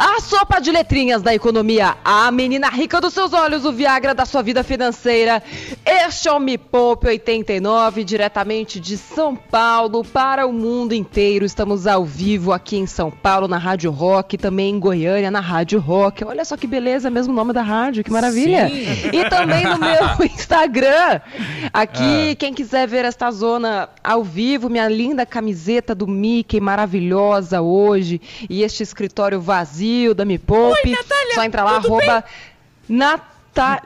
A sopa de letrinhas da economia, a menina rica dos seus olhos, o Viagra da sua vida financeira. Este é o Me Poupe 89, diretamente de São Paulo para o mundo inteiro. Estamos ao vivo aqui em São Paulo, na Rádio Rock, também em Goiânia, na Rádio Rock. Olha só que beleza, mesmo nome da rádio, que maravilha. Sim. E também no meu Instagram. Aqui, quem quiser ver esta zona ao vivo, minha linda camiseta do Mickey, maravilhosa hoje, e este escritório vazio da Me Poupe. Oi, Natália, Só entra lá, arroba Natália.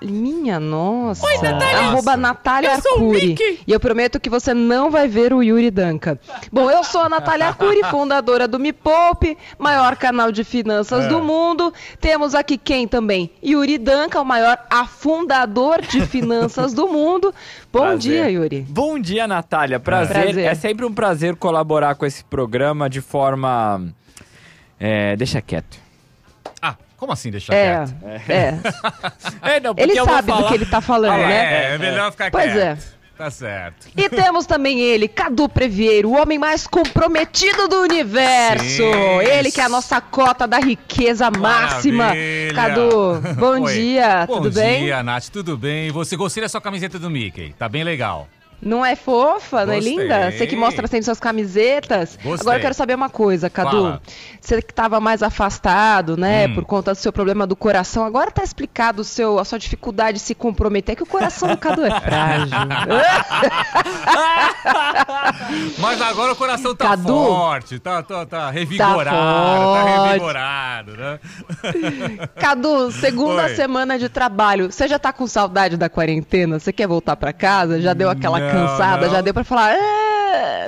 Minha nossa. Oi, Natália. Arroba Natália Eu sou o Arcuri. Mickey. E eu prometo que você não vai ver o Yuri Danca. Bom, eu sou a Natália Arcuri, fundadora do Me Poupe, maior canal de finanças É. do mundo. Temos aqui quem também? Yuri Danca, o maior afundador de finanças do mundo. Bom Prazer. dia, Yuri. Bom dia, Natália. Prazer. Prazer. É sempre um prazer colaborar com esse programa de forma. é, deixa quieto. Como assim deixar É, quieto? é. É, não, Ele sabe do falar- que ele tá falando, Ah, né? é, é melhor ficar Pois é. quieto. Tá certo. E temos também ele, Cadu Previeiro, o homem mais comprometido do universo. Sim. Ele que é a nossa cota da riqueza máxima. Maravilha. Cadu, bom Oi. dia, Bom tudo bem? dia, Nath, tudo bem? Você gostei da sua camiseta do Mickey, tá bem legal. Não é fofa, não é Gostei. linda? Você que mostra sempre suas camisetas. Gostei. Agora eu quero saber uma coisa, Cadu. Fala. Você que estava mais afastado, né, Hum. por conta do seu problema do coração, agora tá explicado o seu, a sua dificuldade de se comprometer, que o coração do Cadu é frágil. Mas agora o coração tá Cadu. forte, tá, tá, tá revigorado, tá, forte. revigorado, né? Cadu, segunda Oi. semana de trabalho. Você já tá com saudade da quarentena? Você quer voltar pra casa? Já deu aquela Não, cansada? Já deu pra falar?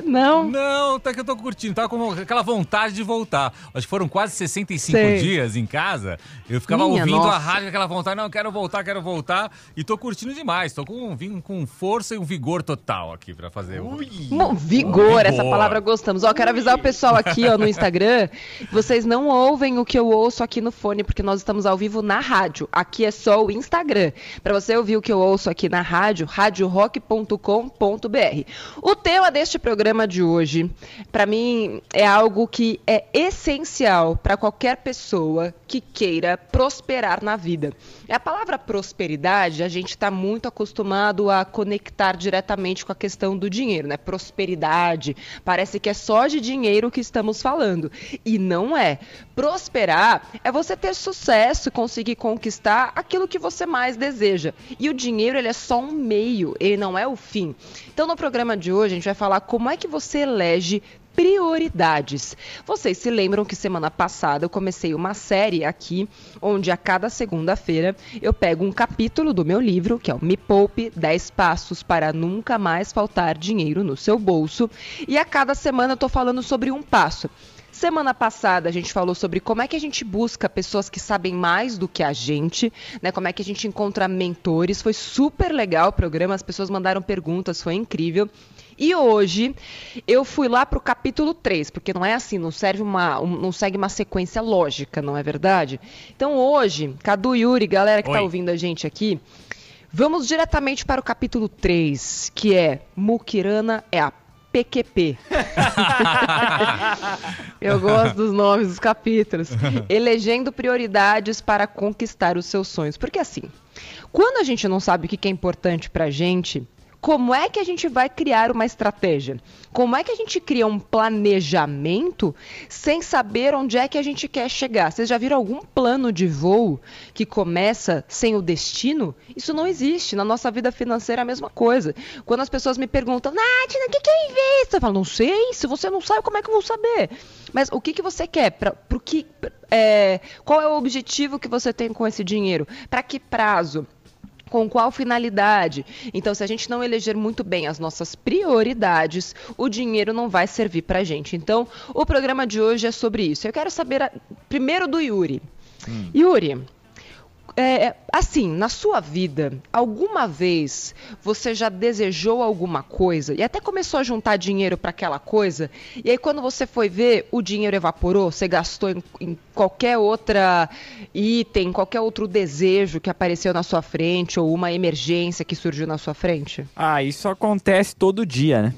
Não. Não, tá que eu tô curtindo, tá com aquela vontade de voltar. Acho que foram quase 65 Sei. dias em casa. Eu ficava Minha ouvindo a nossa. rádio com aquela vontade, não, quero voltar, quero voltar. E tô curtindo demais. Tô com, vim com força e um vigor total aqui pra fazer. o- Mo- Vigor, essa Vigor. palavra gostamos. Ó, quero avisar o pessoal aqui, ó, no Instagram, vocês não ouvem o que eu ouço aqui no fone, porque nós estamos ao vivo na rádio. Aqui é só o Instagram. Pra você ouvir o que eu ouço aqui na rádio, radiorock.com.br. O tema deste programa de hoje, pra mim, é algo que é essencial pra qualquer pessoa que queira prosperar na vida. A palavra prosperidade, a gente está muito acostumado a conectar diretamente com a questão do dinheiro, né? Prosperidade, parece que é só de dinheiro que estamos falando. E não é. Prosperar é você ter sucesso, conseguir conquistar aquilo que você mais deseja. E o dinheiro, ele é só um meio, ele não é o fim. Então, no programa de hoje, a gente vai falar como é que você elege prioridades. Vocês se lembram que semana passada eu comecei uma série aqui, onde a cada segunda-feira eu pego um capítulo do meu livro, que é o Me Poupe 10 Passos para Nunca Mais Faltar Dinheiro no Seu Bolso, e a cada semana eu tô falando sobre um passo. Semana passada a gente falou sobre como é que a gente busca pessoas que sabem mais do que a gente, né? Como é que a gente encontra mentores. Foi super legal o programa, as pessoas mandaram perguntas, foi incrível. E hoje eu fui lá pro capítulo 3, porque não é assim, não serve uma, um- não segue uma sequência lógica, não é verdade? Então hoje, Cadu Yuri, galera que tá Oi. ouvindo a gente aqui, vamos diretamente para o capítulo 3, que é Mukirana é a PQP. Eu gosto dos nomes dos capítulos. Elegendo prioridades para conquistar os seus sonhos. Porque assim, quando a gente não sabe o que é importante pra gente, como é que a gente vai criar uma estratégia? Como é que a gente cria um planejamento sem saber onde é que a gente quer chegar? Vocês já viram algum plano de voo que começa sem o destino? Isso não existe. Na nossa vida financeira é a mesma coisa. Quando as pessoas me perguntam, Nath, o que, que eu invisto? Eu falo, não sei. Se você não sabe, como é que eu vou saber? Mas o que, que você quer? Pra, pro que, é, qual é o objetivo que você tem com esse dinheiro? Para que prazo? Com qual finalidade? Então, se a gente não eleger muito bem as nossas prioridades, o dinheiro não vai servir pra gente. Então, o programa de hoje é sobre isso. Eu quero saber a- primeiro do Yuri. Yuri, é, assim, na sua vida, alguma vez você já desejou alguma coisa e até começou a juntar dinheiro para aquela coisa, e aí quando você foi ver, o dinheiro evaporou, você gastou em, em qualquer outra item, qualquer outro desejo que apareceu na sua frente ou uma emergência que surgiu na sua frente? Ah, isso acontece todo dia, né?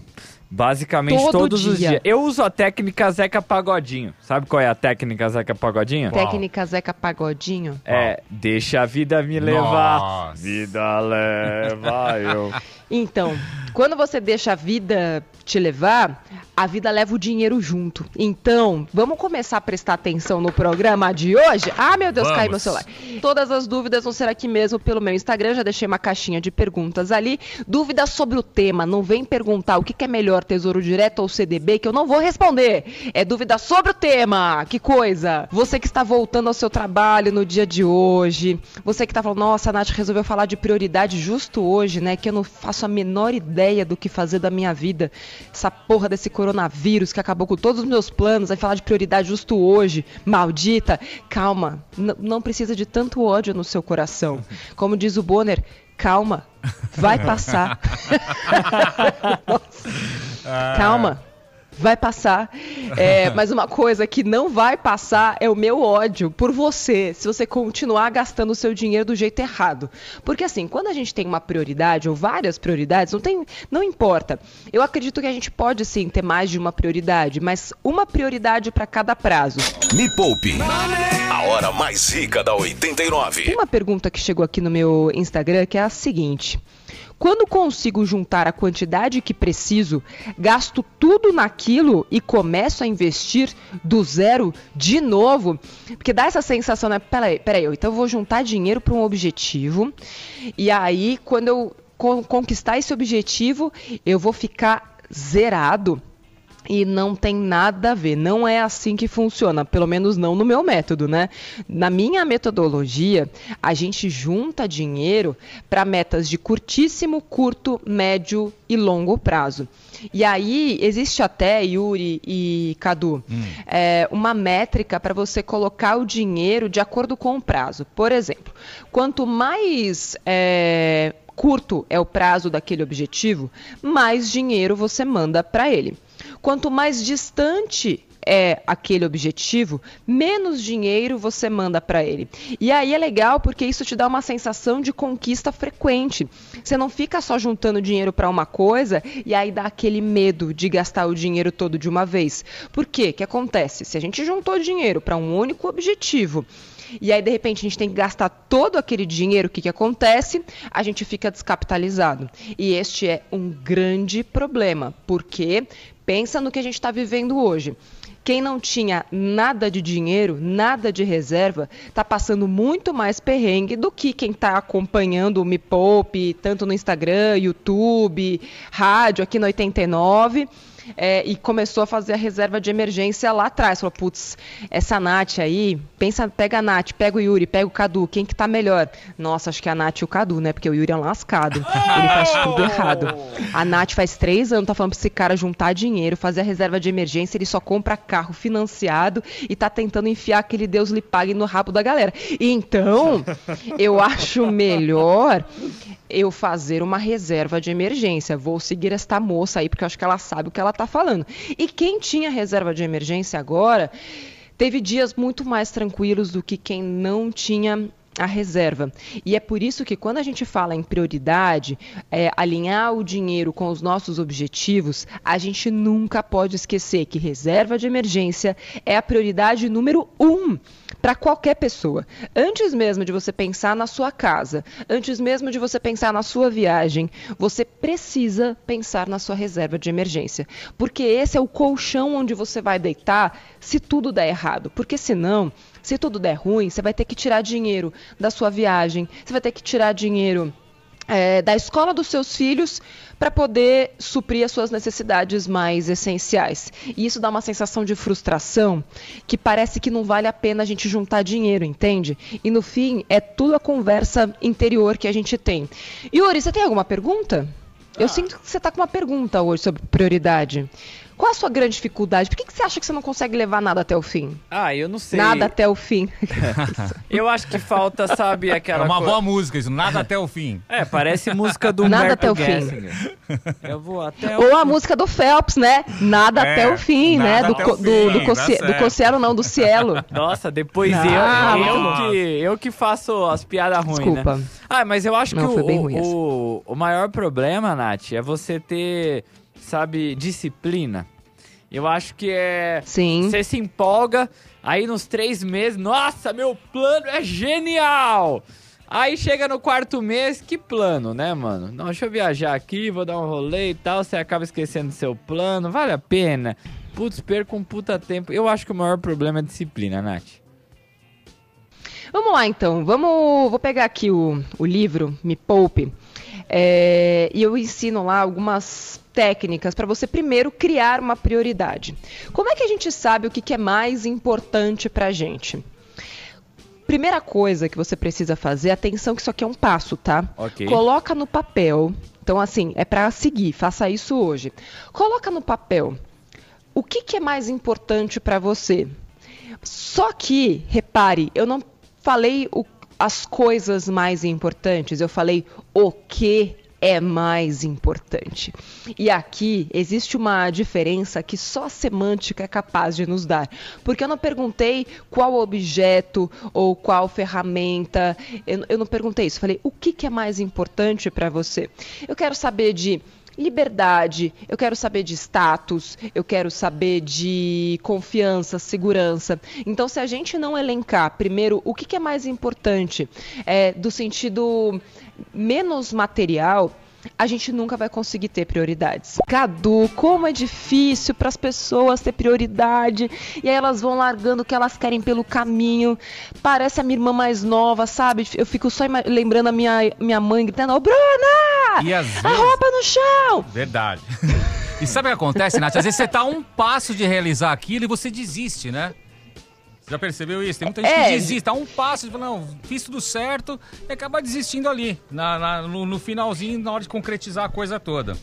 Basicamente Todo todos os dia. dias. Eu uso a técnica Zeca Pagodinho. Sabe qual é a técnica Zeca Pagodinho? Qual? Técnica Zeca Pagodinho? É, deixa a vida me levar. Nossa. Vida leva eu. Então, quando você deixa a vida te levar, a vida leva o dinheiro junto. Então, vamos começar a prestar atenção no programa de hoje? Ah, meu Deus, caiu Vamos. meu celular. Todas as dúvidas vão ser aqui mesmo pelo meu Instagram. Já deixei uma caixinha de perguntas ali. Dúvidas sobre o tema. Não vem perguntar o que que é melhor, Tesouro Direto ou CDB, que eu não vou responder. É dúvida sobre o tema. Que coisa. Você que está voltando ao seu trabalho no dia de hoje. Você que está falando, nossa, a Nath resolveu falar de prioridade justo hoje, né? Que eu não faço a menor ideia do que fazer da minha vida. Essa porra desse coronavírus que acabou com todos os meus planos. Vai falar de prioridade justo hoje. Maldita. Calma. Não precisa de tanto ódio no seu coração. Como diz o Bonner, calma. Vai passar. Calma. Vai passar. É, mas uma coisa que não vai passar é o meu ódio por você, se você continuar gastando o seu dinheiro do jeito errado. Porque assim, quando a gente tem uma prioridade ou várias prioridades, não tem, não importa. Eu acredito que a gente pode sim ter mais de uma prioridade, mas uma prioridade para cada prazo. Me Poupe. A hora mais rica da 89. Tem uma pergunta que chegou aqui no meu Instagram que é a seguinte: Quando consigo juntar a quantidade que preciso, gasto tudo naquilo e começo a investir do zero de novo? Porque dá essa sensação, né? Peraí, peraí, eu- então eu vou juntar dinheiro para um objetivo, e aí quando eu con- conquistar esse objetivo, eu vou ficar zerado. E não tem nada a ver, não é assim que funciona, pelo menos não no meu método, né? Na minha metodologia, a gente junta dinheiro para metas de curtíssimo, curto, médio e longo prazo. E aí existe até, Yuri e Cadu, é, uma métrica para você colocar o dinheiro de acordo com o prazo. Por exemplo, quanto mais é, curto é o prazo daquele objetivo, mais dinheiro você manda para ele. Quanto mais distante é aquele objetivo, menos dinheiro você manda para ele. E aí é legal porque isso te dá uma sensação de conquista frequente. Você não fica só juntando dinheiro para uma coisa e aí dá aquele medo de gastar o dinheiro todo de uma vez. Por quê? O que acontece? Se a gente juntou dinheiro para um único objetivo, e aí, de repente, a gente tem que gastar todo aquele dinheiro. O que, que acontece? A gente fica descapitalizado. E este é um grande problema, porque pensa no que a gente está vivendo hoje. Quem não tinha nada de dinheiro, nada de reserva, está passando muito mais perrengue do que quem está acompanhando o Me Poupe, tanto no Instagram, YouTube, rádio, aqui no 89 é, e começou a fazer a reserva de emergência lá atrás. Falou, putz, essa Nath aí, pensa, pega a Nath, pega o Yuri, pega o Cadu, quem que tá melhor? Nossa, acho que é a Nath e o Cadu, né? Porque o Yuri é um lascado. Ele faz tudo errado. A Nath faz três anos, tá falando pra esse cara juntar dinheiro, fazer a reserva de emergência, ele só compra carro financiado e tá tentando enfiar aquele Deus lhe pague no rabo da galera. Então, eu acho melhor eu fazer uma reserva de emergência. Vou seguir esta moça aí, porque eu acho que ela sabe o que ela está falando. E quem tinha reserva de emergência agora, teve dias muito mais tranquilos do que quem não tinha a reserva. E é por isso que quando a gente fala em prioridade, é, alinhar o dinheiro com os nossos objetivos, a gente nunca pode esquecer que reserva de emergência é a prioridade número um para qualquer pessoa. Antes mesmo de você pensar na sua casa, antes mesmo de você pensar na sua viagem, você precisa pensar na sua reserva de emergência. Porque esse é o colchão onde você vai deitar se tudo der errado. Porque senão, se tudo der ruim, você vai ter que tirar dinheiro da sua viagem, você vai ter que tirar dinheiro é, da escola dos seus filhos para poder suprir as suas necessidades mais essenciais. E isso dá uma sensação de frustração que parece que não vale a pena a gente juntar dinheiro, entende? E no fim, é tudo a conversa interior que a gente tem. Yuri, você tem alguma pergunta? Eu sinto que você está com uma pergunta hoje sobre prioridade. Qual a sua grande dificuldade? Por que, que você acha que você não consegue levar nada até o fim? Ah, eu não sei. Nada até o fim. Eu acho que falta, sabe, É aquela uma coi- boa música, isso, nada até o fim. É, parece música do Nada Humberto até o fim. Eu vou até o Ou a música do Phelps, né? Nada É, até o fim, né? nada Do, co- o do, do, do. Cossielo, não, do Cielo. Nossa, depois Não, eu, eu, nossa. que, eu que faço as piadas ruins, Desculpa. né? Ah, mas eu acho Não, que o, o, o maior problema, Nath, é você ter, sabe, disciplina. Eu acho que é... Sim. Você se empolga, aí nos três meses, nossa, meu plano é genial! Aí chega no quarto mês, que plano, né, mano? Não, deixa eu viajar aqui, vou dar um rolê e tal, você acaba esquecendo do seu plano, vale a pena. Putz, perco um puta tempo. Eu acho que o maior problema é disciplina, Nath. Vamos lá, então. Vamos, vou pegar aqui o, o livro Me Poupe. É, e eu ensino lá algumas técnicas para você primeiro criar uma prioridade. Como é que a gente sabe o que, que é mais importante para a gente? Primeira coisa que você precisa fazer, atenção que isso aqui é um passo, tá? Ok. Coloca no papel. Então, assim, é para seguir, faça isso hoje. Coloca no papel o que, que é mais importante para você. Só que, repare, eu não falei o- as coisas mais importantes, eu falei o que é mais importante. E aqui existe uma diferença que só a semântica é capaz de nos dar. Porque eu não perguntei qual objeto ou qual ferramenta, eu, eu não perguntei isso. Falei o que, que é mais importante para você. Eu quero saber de liberdade, eu quero saber de status, eu quero saber de confiança, segurança. Então, se a gente não elencar primeiro o que, que é mais importante, é, do sentido menos material, a gente nunca vai conseguir ter prioridades. Cadu, como é difícil para as pessoas ter prioridade. E aí elas vão largando o que elas querem pelo caminho. Parece a minha irmã mais nova, sabe? Eu fico só lembrando a minha, minha mãe gritando: Ô, Bruna! E às A vezes- roupa no chão! Verdade. E sabe o que acontece, Nath? Às vezes você tá a um passo de realizar aquilo e você desiste, né? Você já percebeu isso? Tem muita gente É. que desiste, tá a um passo de falar, não, fiz tudo certo e acaba desistindo ali, na, na- no, no finalzinho, na hora de concretizar a coisa toda.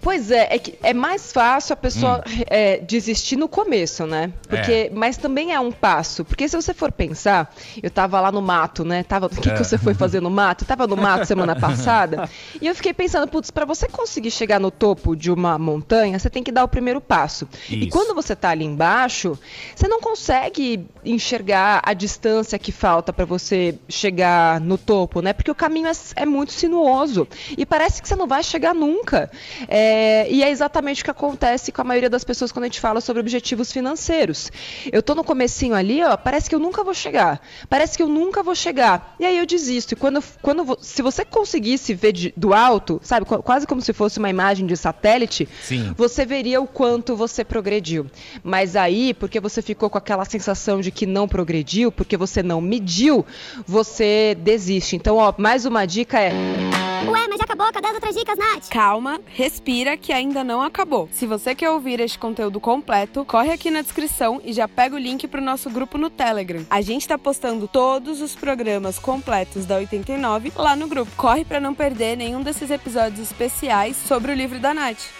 Pois é, é, que é mais fácil a pessoa é, desistir no começo, né? Porque, Mas também é um passo. Porque se você for pensar, eu tava lá no mato, né? Tava, o que, que você foi fazer no mato? Eu tava no mato semana passada. e eu fiquei pensando, putz, pra você conseguir chegar no topo de uma montanha, você tem que dar o primeiro passo. E Isso. quando você tá ali embaixo, você não consegue enxergar a distância que falta pra você chegar no topo, né? Porque o caminho é, é muito sinuoso. E parece que você não vai chegar nunca. É, e é exatamente o que acontece com a maioria das pessoas quando a gente fala sobre objetivos financeiros. Eu tô no comecinho ali, ó, parece que eu nunca vou chegar. Parece que eu nunca vou chegar. E aí eu desisto. E quando, quando se você conseguisse ver de- do alto, sabe, qu- quase como se fosse uma imagem de satélite, Sim. você veria o quanto você progrediu. Mas aí, porque você ficou com aquela sensação de que não progrediu, porque você não mediu, você desiste. Então, ó, mais uma dica é Ué, mas já acabou? Cadê as outras dicas, Nath? Calma, respira que ainda não acabou. Se você quer ouvir este conteúdo completo, corre aqui na descrição e já pega o link pro nosso grupo no Telegram. A gente tá postando todos os programas completos da 89 lá no grupo. Corre pra não perder nenhum desses episódios especiais sobre o livro da Nath.